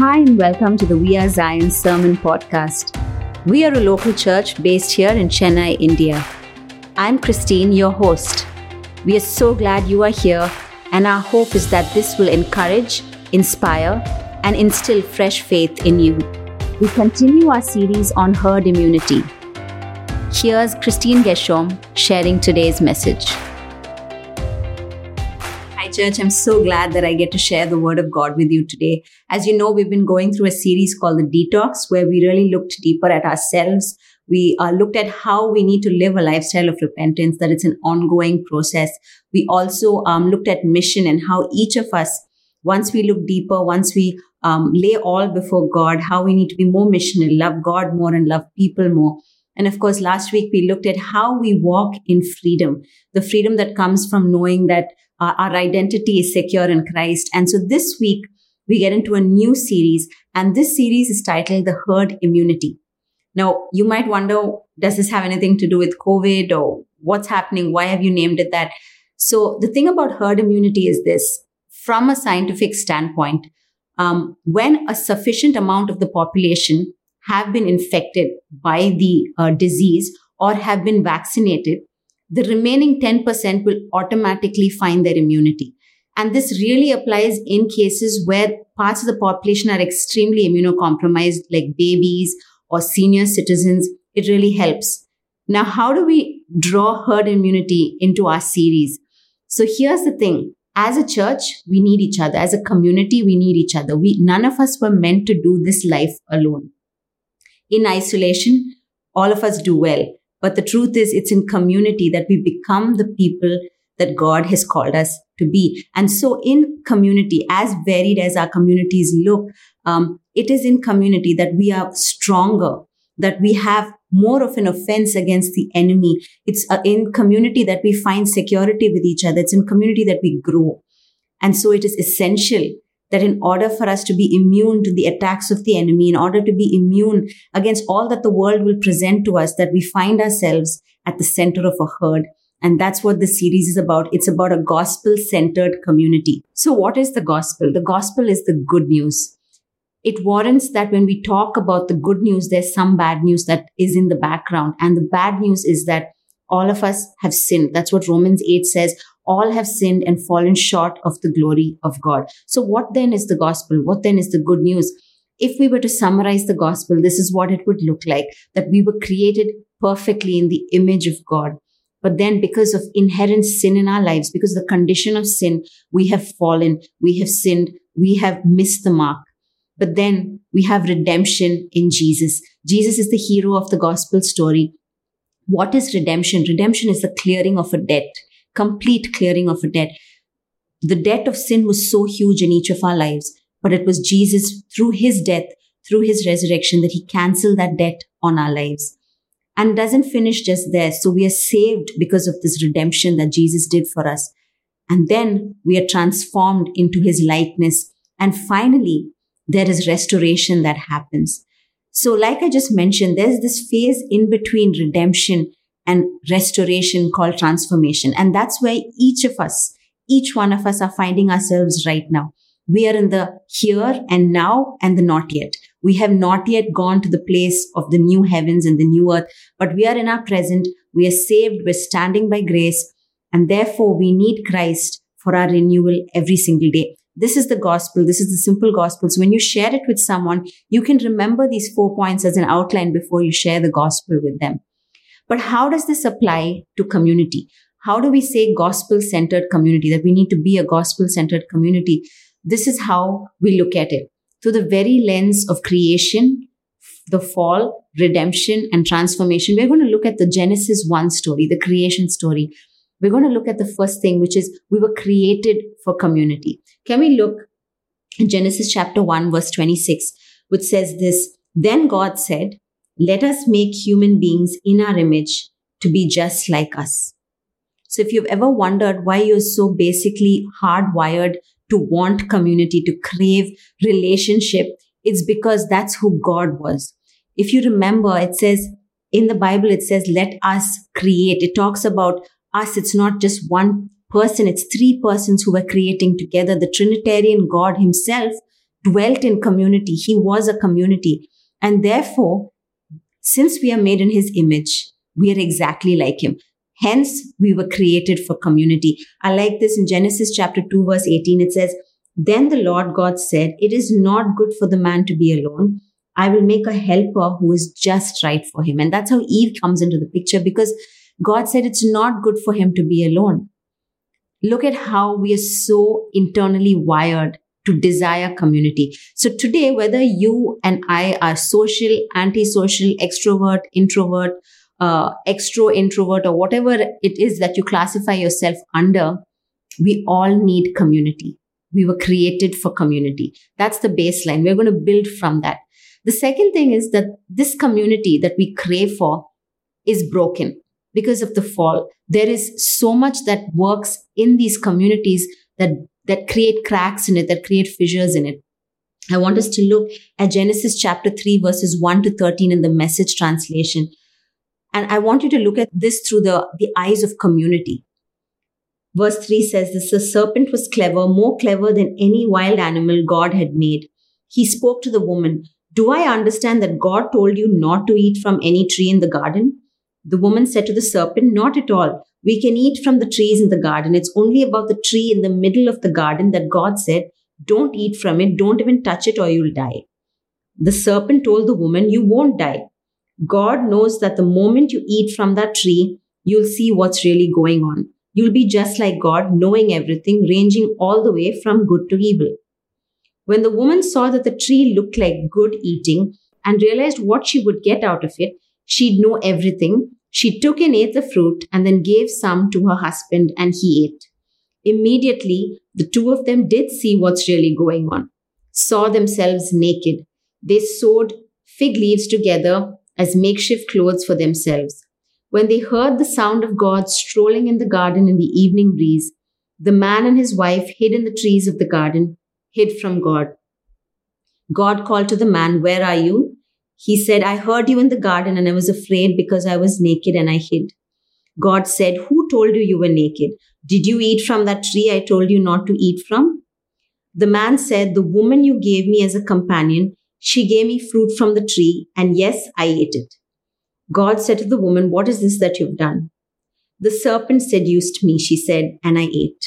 Hi, and welcome to the We Are Zion Sermon Podcast. We are a local church based here in Chennai, India. I'm Christine, your host. We are so glad you are here, and our hope is that this will encourage, inspire, and instill fresh faith in you. We continue our series on herd immunity. Here's Christine Geshom sharing today's message. Church. I'm so glad that I get to share the word of God with you today. As you know, we've been going through a series called The Detox, where we really looked deeper at ourselves. We uh, looked at how we need to live a lifestyle of repentance, that it's an ongoing process. We also um, looked at mission and how each of us, once we look deeper, once we um, lay all before God, how we need to be more missional, love God more and love people more. And of course, last week we looked at how we walk in freedom, the freedom that comes from knowing that uh, our identity is secure in Christ. And so this week, we get into a new series, and this series is titled The Herd Immunity. Now, you might wonder, does this have anything to do with COVID or what's happening? Why have you named it that? So, the thing about herd immunity is this from a scientific standpoint, um, when a sufficient amount of the population have been infected by the uh, disease or have been vaccinated, the remaining 10% will automatically find their immunity. And this really applies in cases where parts of the population are extremely immunocompromised, like babies or senior citizens. It really helps. Now, how do we draw herd immunity into our series? So here's the thing. As a church, we need each other. As a community, we need each other. We, none of us were meant to do this life alone. In isolation, all of us do well. But the truth is, it's in community that we become the people that God has called us to be. And so, in community, as varied as our communities look, um, it is in community that we are stronger, that we have more of an offense against the enemy. It's uh, in community that we find security with each other. It's in community that we grow. And so, it is essential that in order for us to be immune to the attacks of the enemy, in order to be immune against all that the world will present to us, that we find ourselves at the center of a herd. And that's what the series is about. It's about a gospel centered community. So what is the gospel? The gospel is the good news. It warrants that when we talk about the good news, there's some bad news that is in the background. And the bad news is that all of us have sinned. That's what Romans 8 says all have sinned and fallen short of the glory of God. So, what then is the gospel? What then is the good news? If we were to summarize the gospel, this is what it would look like that we were created perfectly in the image of God. But then, because of inherent sin in our lives, because the condition of sin, we have fallen, we have sinned, we have missed the mark. But then we have redemption in Jesus. Jesus is the hero of the gospel story. What is redemption? Redemption is the clearing of a debt complete clearing of a debt. The debt of sin was so huge in each of our lives, but it was Jesus through his death, through his resurrection, that he canceled that debt on our lives. And doesn't finish just there. So we are saved because of this redemption that Jesus did for us. And then we are transformed into his likeness. And finally, there is restoration that happens. So, like I just mentioned, there's this phase in between redemption and restoration called transformation. And that's where each of us, each one of us are finding ourselves right now. We are in the here and now and the not yet. We have not yet gone to the place of the new heavens and the new earth, but we are in our present. We are saved. We're standing by grace. And therefore we need Christ for our renewal every single day. This is the gospel. This is the simple gospel. So when you share it with someone, you can remember these four points as an outline before you share the gospel with them. But how does this apply to community? How do we say gospel centered community, that we need to be a gospel centered community? This is how we look at it through the very lens of creation, the fall, redemption, and transformation. We're going to look at the Genesis 1 story, the creation story. We're going to look at the first thing, which is we were created for community. Can we look in Genesis chapter 1, verse 26, which says this Then God said, let us make human beings in our image to be just like us. So if you've ever wondered why you're so basically hardwired to want community, to crave relationship, it's because that's who God was. If you remember, it says in the Bible, it says, let us create. It talks about us. It's not just one person. It's three persons who were creating together. The Trinitarian God himself dwelt in community. He was a community. And therefore, since we are made in his image, we are exactly like him. Hence, we were created for community. I like this in Genesis chapter 2, verse 18. It says, Then the Lord God said, It is not good for the man to be alone. I will make a helper who is just right for him. And that's how Eve comes into the picture because God said it's not good for him to be alone. Look at how we are so internally wired to desire community. So today, whether you and I are social, antisocial, extrovert, introvert, uh, extro introvert, or whatever it is that you classify yourself under, we all need community. We were created for community. That's the baseline. We're going to build from that. The second thing is that this community that we crave for is broken because of the fall. There is so much that works in these communities that, that create cracks in it, that create fissures in it. I want us to look at Genesis chapter 3, verses 1 to 13 in the message translation. And I want you to look at this through the, the eyes of community. Verse 3 says this The serpent was clever, more clever than any wild animal God had made. He spoke to the woman, Do I understand that God told you not to eat from any tree in the garden? The woman said to the serpent, Not at all. We can eat from the trees in the garden. It's only about the tree in the middle of the garden that God said, Don't eat from it, don't even touch it, or you'll die. The serpent told the woman, You won't die. God knows that the moment you eat from that tree, you'll see what's really going on. You'll be just like God, knowing everything, ranging all the way from good to evil. When the woman saw that the tree looked like good eating and realized what she would get out of it, she'd know everything. She took and ate the fruit and then gave some to her husband and he ate. Immediately, the two of them did see what's really going on, saw themselves naked. They sewed fig leaves together as makeshift clothes for themselves. When they heard the sound of God strolling in the garden in the evening breeze, the man and his wife hid in the trees of the garden, hid from God. God called to the man, Where are you? He said, I heard you in the garden and I was afraid because I was naked and I hid. God said, Who told you you were naked? Did you eat from that tree I told you not to eat from? The man said, The woman you gave me as a companion, she gave me fruit from the tree, and yes, I ate it. God said to the woman, What is this that you've done? The serpent seduced me, she said, and I ate.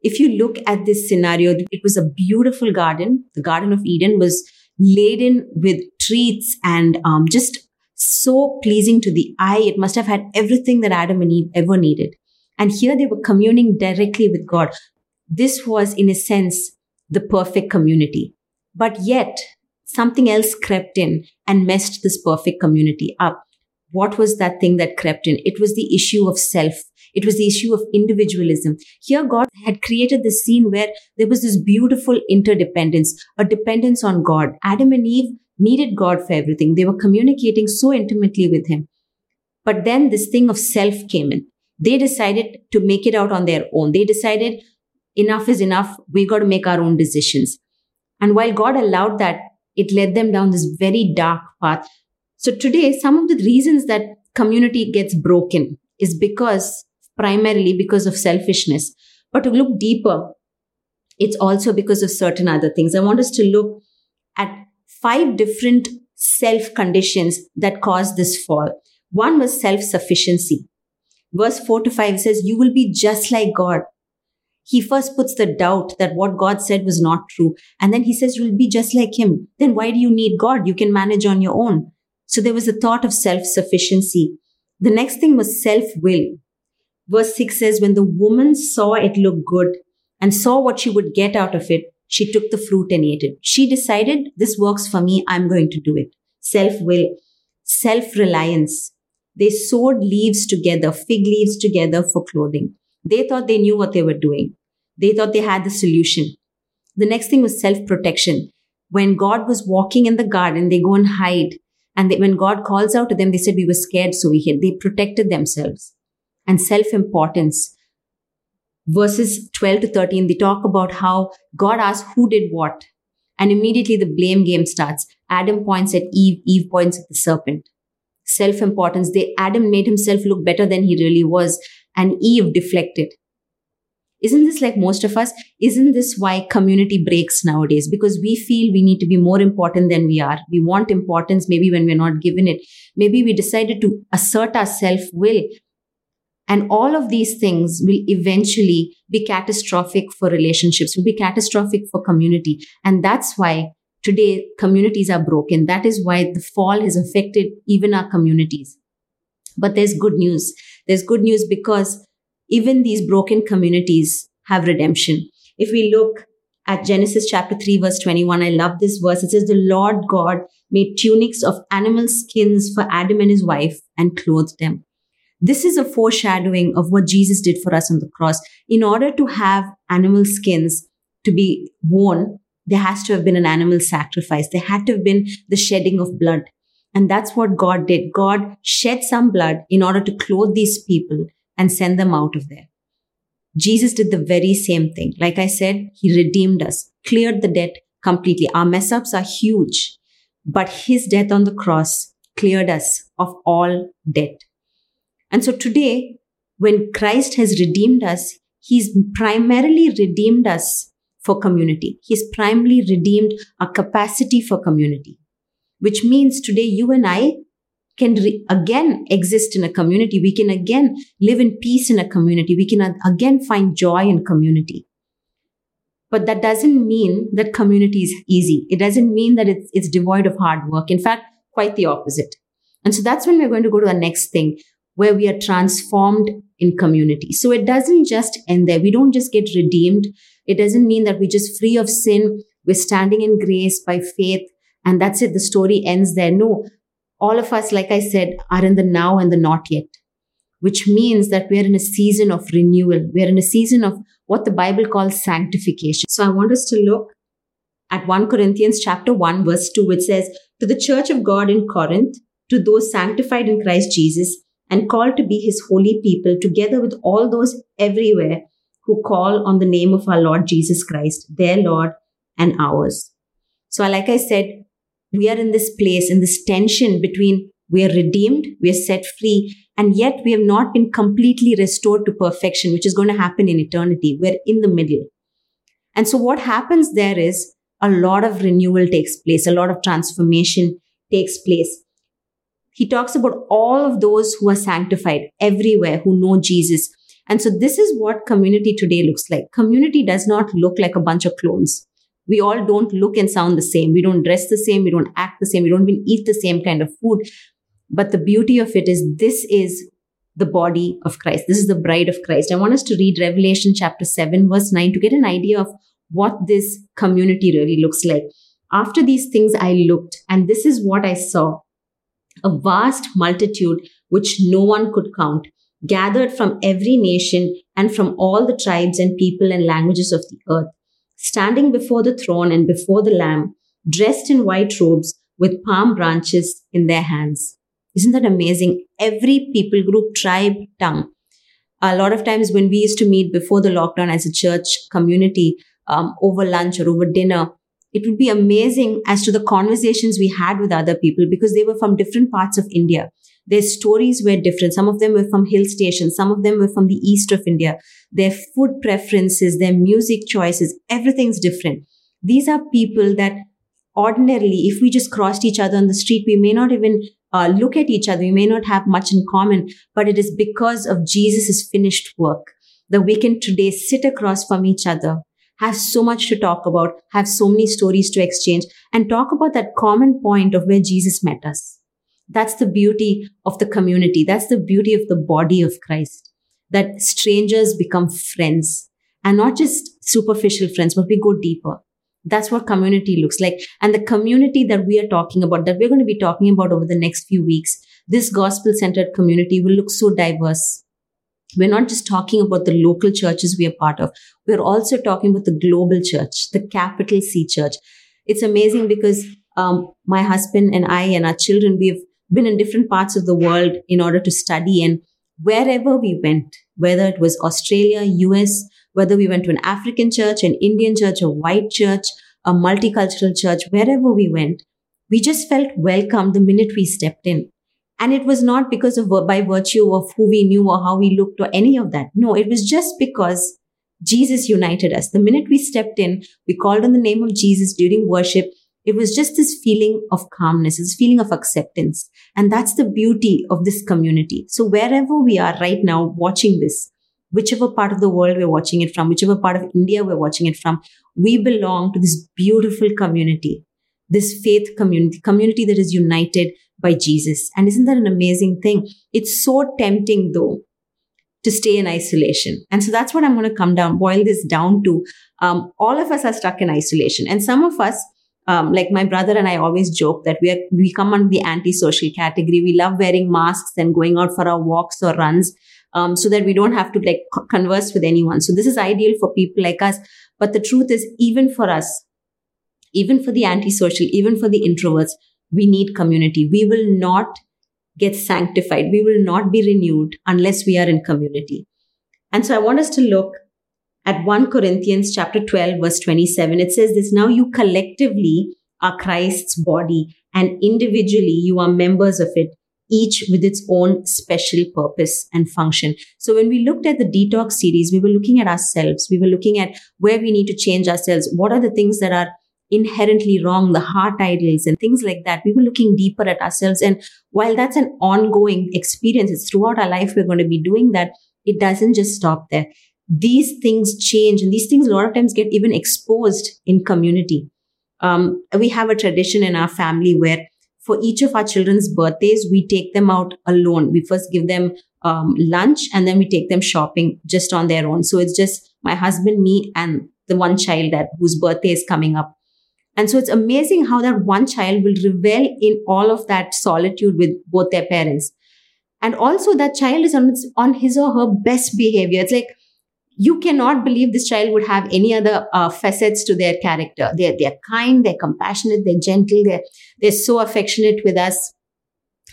If you look at this scenario, it was a beautiful garden. The Garden of Eden was laden with treats and um, just so pleasing to the eye. It must have had everything that Adam and Eve ever needed. And here they were communing directly with God. This was, in a sense, the perfect community. But yet, something else crept in and messed this perfect community up. What was that thing that crept in? It was the issue of self. It was the issue of individualism. Here, God had created this scene where there was this beautiful interdependence, a dependence on God. Adam and Eve needed God for everything. They were communicating so intimately with Him. But then this thing of self came in. They decided to make it out on their own. They decided enough is enough. We got to make our own decisions. And while God allowed that, it led them down this very dark path. So today, some of the reasons that community gets broken is because primarily because of selfishness. But to look deeper, it's also because of certain other things. I want us to look at five different self conditions that cause this fall. One was self sufficiency. Verse 4 to 5 says, You will be just like God. He first puts the doubt that what God said was not true. And then he says, You'll be just like Him. Then why do you need God? You can manage on your own. So there was a thought of self sufficiency. The next thing was self will. Verse 6 says, When the woman saw it look good and saw what she would get out of it, she took the fruit and ate it. She decided, This works for me, I'm going to do it. Self will, self reliance. They sewed leaves together, fig leaves together for clothing. They thought they knew what they were doing. They thought they had the solution. The next thing was self protection. When God was walking in the garden, they go and hide. And they, when God calls out to them, they said, We were scared, so we hid. They protected themselves. And self importance. Verses 12 to 13, they talk about how God asks who did what. And immediately the blame game starts. Adam points at Eve, Eve points at the serpent. Self importance. They, Adam made himself look better than he really was and Eve deflected. Isn't this like most of us? Isn't this why community breaks nowadays? Because we feel we need to be more important than we are. We want importance maybe when we're not given it. Maybe we decided to assert our self will. And all of these things will eventually be catastrophic for relationships, will be catastrophic for community. And that's why today communities are broken. That is why the fall has affected even our communities. But there's good news. There's good news because even these broken communities have redemption. If we look at Genesis chapter 3, verse 21, I love this verse. It says, The Lord God made tunics of animal skins for Adam and his wife and clothed them. This is a foreshadowing of what Jesus did for us on the cross. In order to have animal skins to be worn, there has to have been an animal sacrifice. There had to have been the shedding of blood. And that's what God did. God shed some blood in order to clothe these people and send them out of there. Jesus did the very same thing. Like I said, he redeemed us, cleared the debt completely. Our mess ups are huge, but his death on the cross cleared us of all debt. And so today, when Christ has redeemed us, he's primarily redeemed us for community. He's primarily redeemed our capacity for community, which means today you and I can re- again exist in a community. We can again live in peace in a community. We can again find joy in community. But that doesn't mean that community is easy. It doesn't mean that it's, it's devoid of hard work. In fact, quite the opposite. And so that's when we're going to go to the next thing where we are transformed in community. So it doesn't just end there. We don't just get redeemed. It doesn't mean that we're just free of sin. We're standing in grace by faith and that's it. The story ends there. No, all of us, like I said, are in the now and the not yet, which means that we're in a season of renewal. We're in a season of what the Bible calls sanctification. So I want us to look at 1 Corinthians chapter 1 verse 2 which says to the church of God in Corinth to those sanctified in Christ Jesus and called to be his holy people together with all those everywhere who call on the name of our Lord Jesus Christ their Lord and ours so like I said we are in this place, in this tension between we are redeemed, we are set free, and yet we have not been completely restored to perfection, which is going to happen in eternity. We're in the middle. And so what happens there is a lot of renewal takes place, a lot of transformation takes place. He talks about all of those who are sanctified everywhere, who know Jesus. And so this is what community today looks like. Community does not look like a bunch of clones we all don't look and sound the same. We don't dress the same. We don't act the same. We don't even eat the same kind of food. But the beauty of it is this is the body of Christ. This is the bride of Christ. I want us to read Revelation chapter 7, verse 9 to get an idea of what this community really looks like. After these things, I looked, and this is what I saw a vast multitude which no one could count, gathered from every nation and from all the tribes and people and languages of the earth standing before the throne and before the Lamb, dressed in white robes with palm branches in their hands. Isn't that amazing? Every people group, tribe, tongue. A lot of times when we used to meet before the lockdown as a church community um, over lunch or over dinner, it would be amazing as to the conversations we had with other people because they were from different parts of India. Their stories were different. Some of them were from hill stations. Some of them were from the east of India. Their food preferences, their music choices, everything's different. These are people that ordinarily, if we just crossed each other on the street, we may not even uh, look at each other. We may not have much in common, but it is because of Jesus' finished work that we can today sit across from each other, have so much to talk about, have so many stories to exchange, and talk about that common point of where Jesus met us. That's the beauty of the community. That's the beauty of the body of Christ. That strangers become friends and not just superficial friends, but we go deeper. That's what community looks like. And the community that we are talking about, that we're going to be talking about over the next few weeks, this gospel centered community will look so diverse. We're not just talking about the local churches we are part of. We're also talking about the global church, the capital C church. It's amazing because um, my husband and I and our children, we've been in different parts of the world in order to study. And wherever we went, whether it was Australia, US, whether we went to an African church, an Indian church, a white church, a multicultural church, wherever we went, we just felt welcome the minute we stepped in. And it was not because of by virtue of who we knew or how we looked or any of that. No, it was just because Jesus united us. The minute we stepped in, we called on the name of Jesus during worship. It was just this feeling of calmness, this feeling of acceptance. And that's the beauty of this community. So wherever we are right now watching this, whichever part of the world we're watching it from, whichever part of India we're watching it from, we belong to this beautiful community, this faith community, community that is united by Jesus. And isn't that an amazing thing? It's so tempting though to stay in isolation. And so that's what I'm going to come down, boil this down to. Um, all of us are stuck in isolation. And some of us, um, like my brother and I always joke that we are, we come under the antisocial category. We love wearing masks and going out for our walks or runs. Um, so that we don't have to like converse with anyone. So this is ideal for people like us. But the truth is, even for us, even for the antisocial, even for the introverts, we need community. We will not get sanctified. We will not be renewed unless we are in community. And so I want us to look at 1 Corinthians chapter 12 verse 27. It says this, now you collectively are Christ's body and individually you are members of it, each with its own special purpose and function. So when we looked at the detox series, we were looking at ourselves. We were looking at where we need to change ourselves. What are the things that are inherently wrong, the heart idols and things like that. We were looking deeper at ourselves. And while that's an ongoing experience, it's throughout our life we're going to be doing that. It doesn't just stop there. These things change and these things a lot of times get even exposed in community. Um, we have a tradition in our family where for each of our children's birthdays, we take them out alone. We first give them um, lunch and then we take them shopping just on their own. So it's just my husband, me, and the one child that whose birthday is coming up. And so it's amazing how that one child will revel in all of that solitude with both their parents. And also that child is on, on his or her best behavior. It's like, you cannot believe this child would have any other uh, facets to their character. They're, they're kind, they're compassionate, they're gentle, they're, they're so affectionate with us.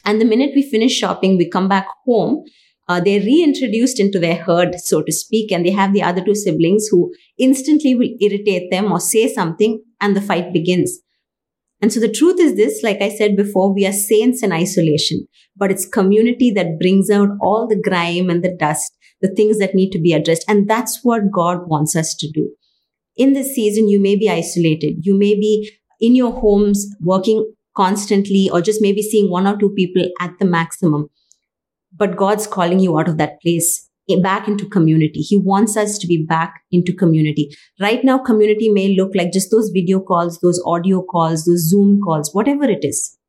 And the minute we finish shopping, we come back home uh, they're reintroduced into their herd, so to speak, and they have the other two siblings who instantly will irritate them or say something, and the fight begins. And so the truth is this, like I said before, we are saints in isolation, but it's community that brings out all the grime and the dust, the things that need to be addressed. And that's what God wants us to do. In this season, you may be isolated. You may be in your homes working constantly or just maybe seeing one or two people at the maximum but God's calling you out of that place eh, back into community. He wants us to be back into community. Right now, community may look like just those video calls, those audio calls, those Zoom calls, whatever it is.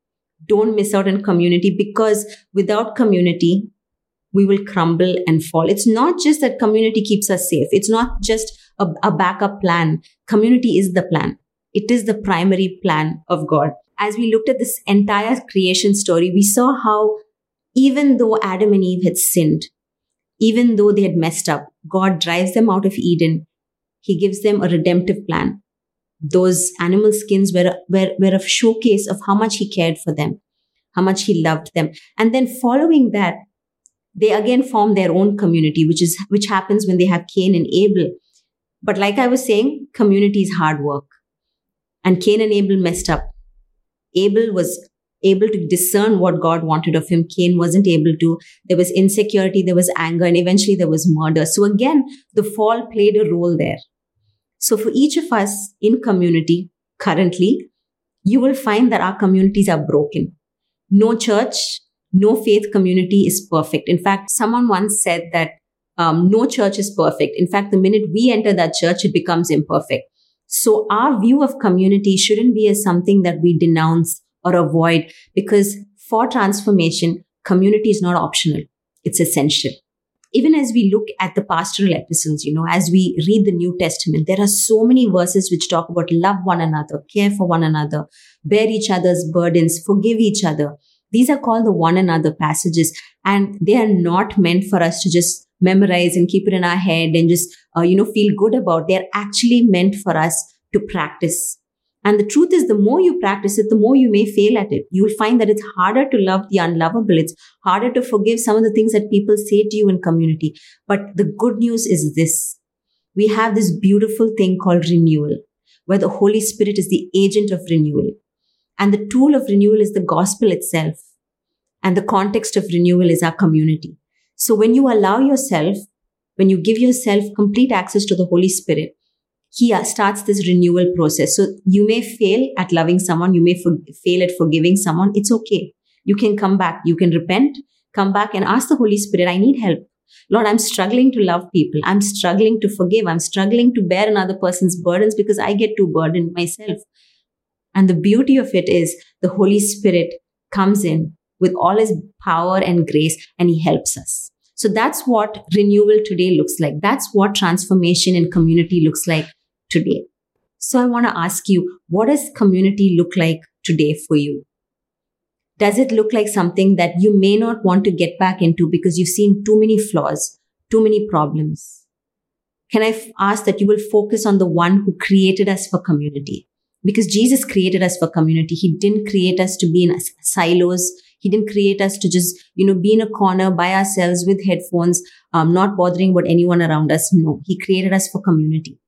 Don't miss out on community because without community, we will crumble and fall. It's not just that community keeps us safe. It's not just a, a backup plan. Community is the plan. It is the primary plan of God. As we looked at this entire creation story, we saw how even though Adam and Eve had sinned, even though they had messed up, God drives them out of Eden. He gives them a redemptive plan. Those animal skins were, were, were a showcase of how much He cared for them, how much He loved them. And then following that, they again form their own community, which is, which happens when they have Cain and Abel. But like I was saying, community is hard work. And Cain and Abel messed up. Abel was able to discern what God wanted of him. Cain wasn't able to. There was insecurity, there was anger, and eventually there was murder. So again, the fall played a role there. So for each of us in community currently, you will find that our communities are broken. No church, no faith community is perfect. In fact, someone once said that um, no church is perfect. In fact, the minute we enter that church, it becomes imperfect. So our view of community shouldn't be as something that we denounce or avoid because for transformation, community is not optional. It's essential. Even as we look at the pastoral epistles, you know, as we read the New Testament, there are so many verses which talk about love one another, care for one another, bear each other's burdens, forgive each other. These are called the one another passages and they are not meant for us to just memorize and keep it in our head and just, uh, you know, feel good about. They're actually meant for us to practice and the truth is, the more you practice it, the more you may fail at it. You will find that it's harder to love the unlovable. It's harder to forgive some of the things that people say to you in community. But the good news is this. We have this beautiful thing called renewal, where the Holy Spirit is the agent of renewal. And the tool of renewal is the gospel itself. And the context of renewal is our community. So when you allow yourself when you give yourself complete access to the Holy Spirit, He uh, starts this renewal process. So you may fail at loving someone, you may for- fail at forgiving someone. It's okay. You can come back, you can repent, come back and ask the Holy Spirit, I need help. Lord, I'm struggling to love people. I'm struggling to forgive. I'm struggling to bear another person's burdens because I get too burdened myself. And the beauty of it is the Holy Spirit comes in with all his power and grace and he helps us. So that's what renewal today looks like. That's what transformation in community looks like today. So I want to ask you, what does community look like today for you? Does it look like something that you may not want to get back into because you've seen too many flaws, too many problems? Can I f- ask that you will focus on the one who created us for community? Because Jesus created us for community. He didn't create us to be in silos. He didn't create us to just, you know, be in a corner by ourselves with headphones, um, not bothering about anyone around us. No, he created us for community.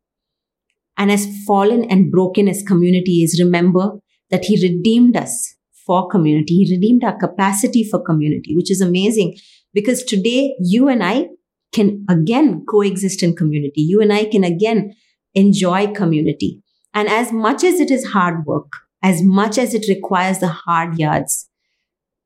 And as fallen and broken as community is, remember that he redeemed us for community. He redeemed our capacity for community, which is amazing because today you and I can again coexist in community. You and I can again enjoy community. And as much as it is hard work, as much as it requires the hard yards,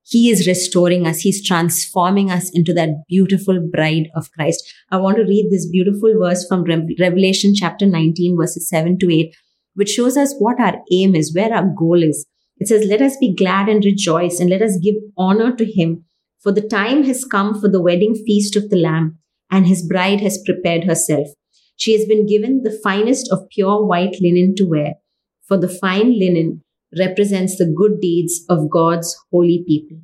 he is restoring us. He's transforming us into that beautiful bride of Christ. I want to read this beautiful verse from Revelation chapter 19, verses 7 to 8, which shows us what our aim is, where our goal is. It says, Let us be glad and rejoice, and let us give honor to him, for the time has come for the wedding feast of the Lamb, and his bride has prepared herself. She has been given the finest of pure white linen to wear, for the fine linen represents the good deeds of God's holy people.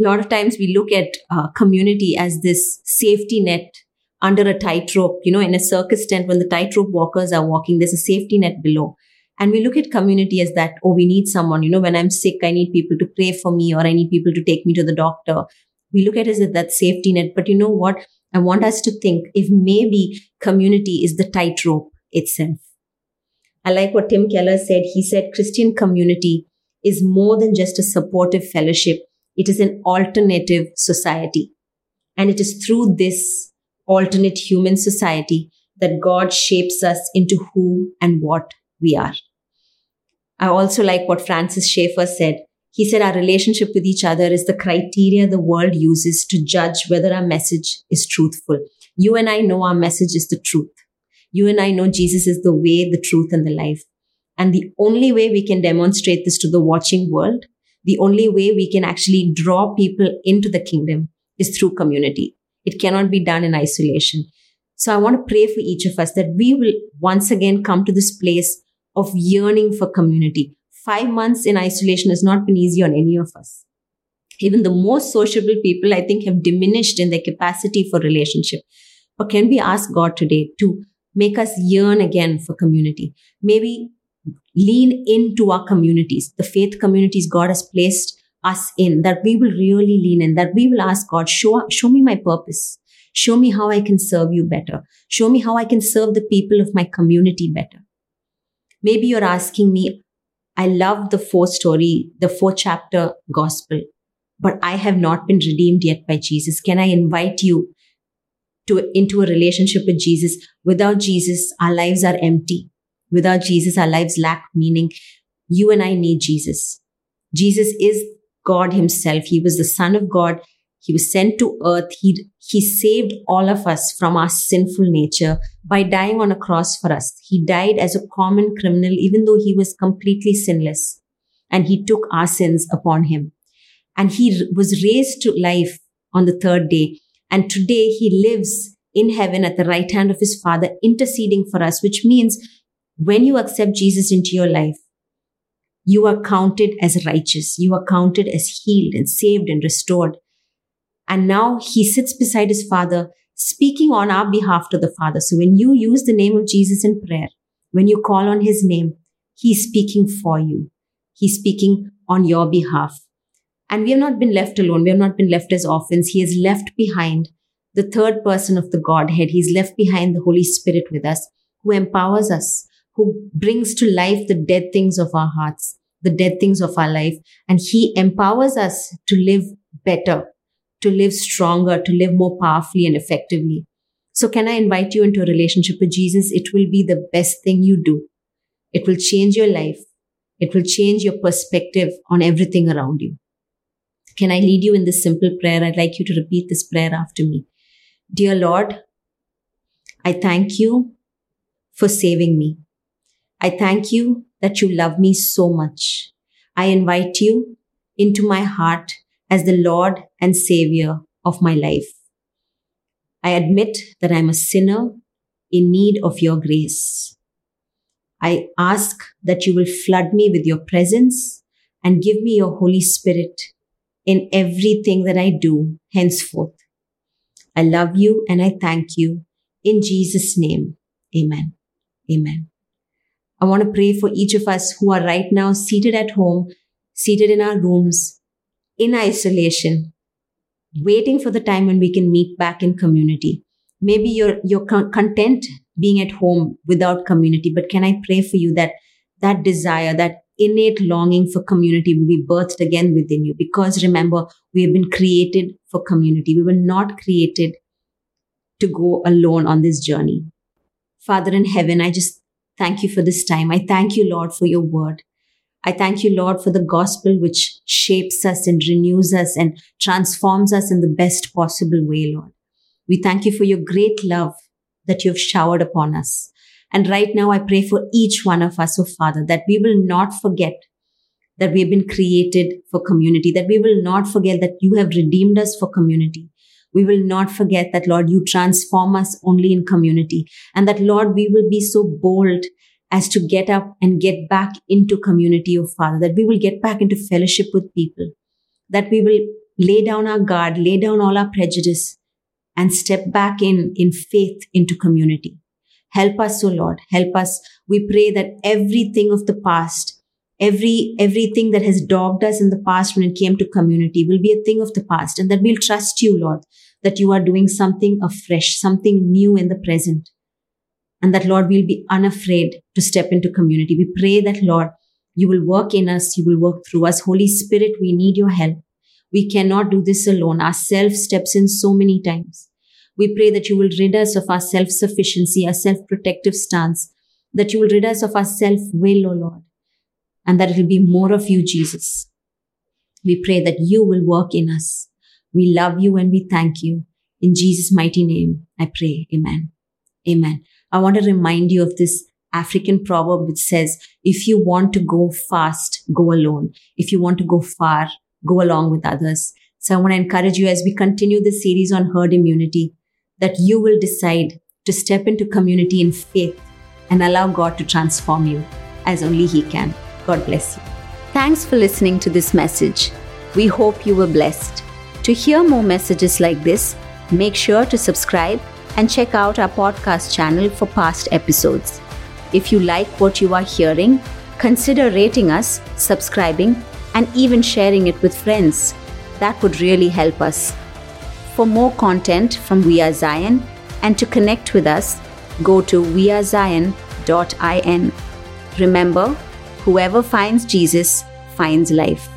A lot of times we look at uh, community as this safety net under a tightrope. You know, in a circus tent, when the tightrope walkers are walking, there's a safety net below. And we look at community as that, oh, we need someone. You know, when I'm sick, I need people to pray for me or I need people to take me to the doctor. We look at it as that safety net. But you know what? I want us to think if maybe community is the tightrope itself. I like what Tim Keller said. He said Christian community is more than just a supportive fellowship. It is an alternative society. And it is through this alternate human society that God shapes us into who and what we are. I also like what Francis Schaeffer said. He said our relationship with each other is the criteria the world uses to judge whether our message is truthful. You and I know our message is the truth. You and I know Jesus is the way, the truth, and the life. And the only way we can demonstrate this to the watching world, the only way we can actually draw people into the kingdom is through community. It cannot be done in isolation. So I want to pray for each of us that we will once again come to this place of yearning for community. Five months in isolation has not been easy on any of us. Even the most sociable people, I think, have diminished in their capacity for relationship. But can we ask God today to make us yearn again for community? Maybe lean into our communities, the faith communities God has placed us in, that we will really lean in, that we will ask God, show, show me my purpose. Show me how I can serve you better. Show me how I can serve the people of my community better. Maybe you're asking me, I love the four story, the four chapter gospel, but I have not been redeemed yet by Jesus. Can I invite you to, into a relationship with Jesus? Without Jesus, our lives are empty. Without Jesus, our lives lack meaning. You and I need Jesus. Jesus is God himself. He was the son of God. He was sent to earth. He, he saved all of us from our sinful nature by dying on a cross for us. He died as a common criminal, even though he was completely sinless. And he took our sins upon him. And he was raised to life on the third day. And today he lives in heaven at the right hand of his father, interceding for us, which means when you accept Jesus into your life, you are counted as righteous. You are counted as healed and saved and restored. And now he sits beside his father, speaking on our behalf to the father. So when you use the name of Jesus in prayer, when you call on his name, he's speaking for you. He's speaking on your behalf. And we have not been left alone. We have not been left as orphans. He has left behind the third person of the Godhead. He's left behind the Holy Spirit with us, who empowers us, who brings to life the dead things of our hearts, the dead things of our life. And he empowers us to live better, to live stronger, to live more powerfully and effectively. So, can I invite you into a relationship with Jesus? It will be the best thing you do. It will change your life. It will change your perspective on everything around you. Can I lead you in this simple prayer? I'd like you to repeat this prayer after me. Dear Lord, I thank you for saving me. I thank you that you love me so much. I invite you into my heart as the Lord and Savior of my life. I admit that I'm a sinner in need of your grace. I ask that you will flood me with your presence and give me your Holy Spirit in everything that I do henceforth. I love you and I thank you in Jesus' name. Amen. Amen. I want to pray for each of us who are right now seated at home, seated in our rooms, in isolation, waiting for the time when we can meet back in community. Maybe you're, you're content being at home without community, but can I pray for you that that desire, that innate longing for community will be birthed again within you? Because remember, we have been created for community. We were not created to go alone on this journey. Father in heaven, I just thank you for this time. I thank you, Lord, for your word. I thank you, Lord, for the gospel which shapes us and renews us and transforms us in the best possible way, Lord. We thank you for your great love that you have showered upon us. And right now, I pray for each one of us, oh Father, that we will not forget that we have been created for community, that we will not forget that you have redeemed us for community. We will not forget that, Lord, you transform us only in community and that, Lord, we will be so bold as to get up and get back into community of Father, that we will get back into fellowship with people, that we will lay down our guard, lay down all our prejudice and step back in, in faith into community. Help us, O Lord, help us. We pray that everything of the past, every, everything that has dogged us in the past when it came to community will be a thing of the past and that we'll trust you, Lord, that you are doing something afresh, something new in the present and that Lord, we'll be unafraid to step into community. We pray that Lord, you will work in us, you will work through us. Holy Spirit, we need your help. We cannot do this alone. Our self steps in so many times. We pray that you will rid us of our self sufficiency, our self protective stance, that you will rid us of our self will, O Lord, and that it will be more of you, Jesus. We pray that you will work in us. We love you and we thank you. In Jesus' mighty name, I pray. Amen. Amen. I want to remind you of this African proverb which says, if you want to go fast, go alone. If you want to go far, go along with others. So I want to encourage you as we continue the series on herd immunity that you will decide to step into community in faith and allow God to transform you as only He can. God bless you. Thanks for listening to this message. We hope you were blessed. To hear more messages like this, make sure to subscribe and check out our podcast channel for past episodes. If you like what you are hearing, consider rating us, subscribing, and even sharing it with friends. That would really help us. For more content from We Are Zion and to connect with us, go to wearezion.in. Remember, whoever finds Jesus finds life.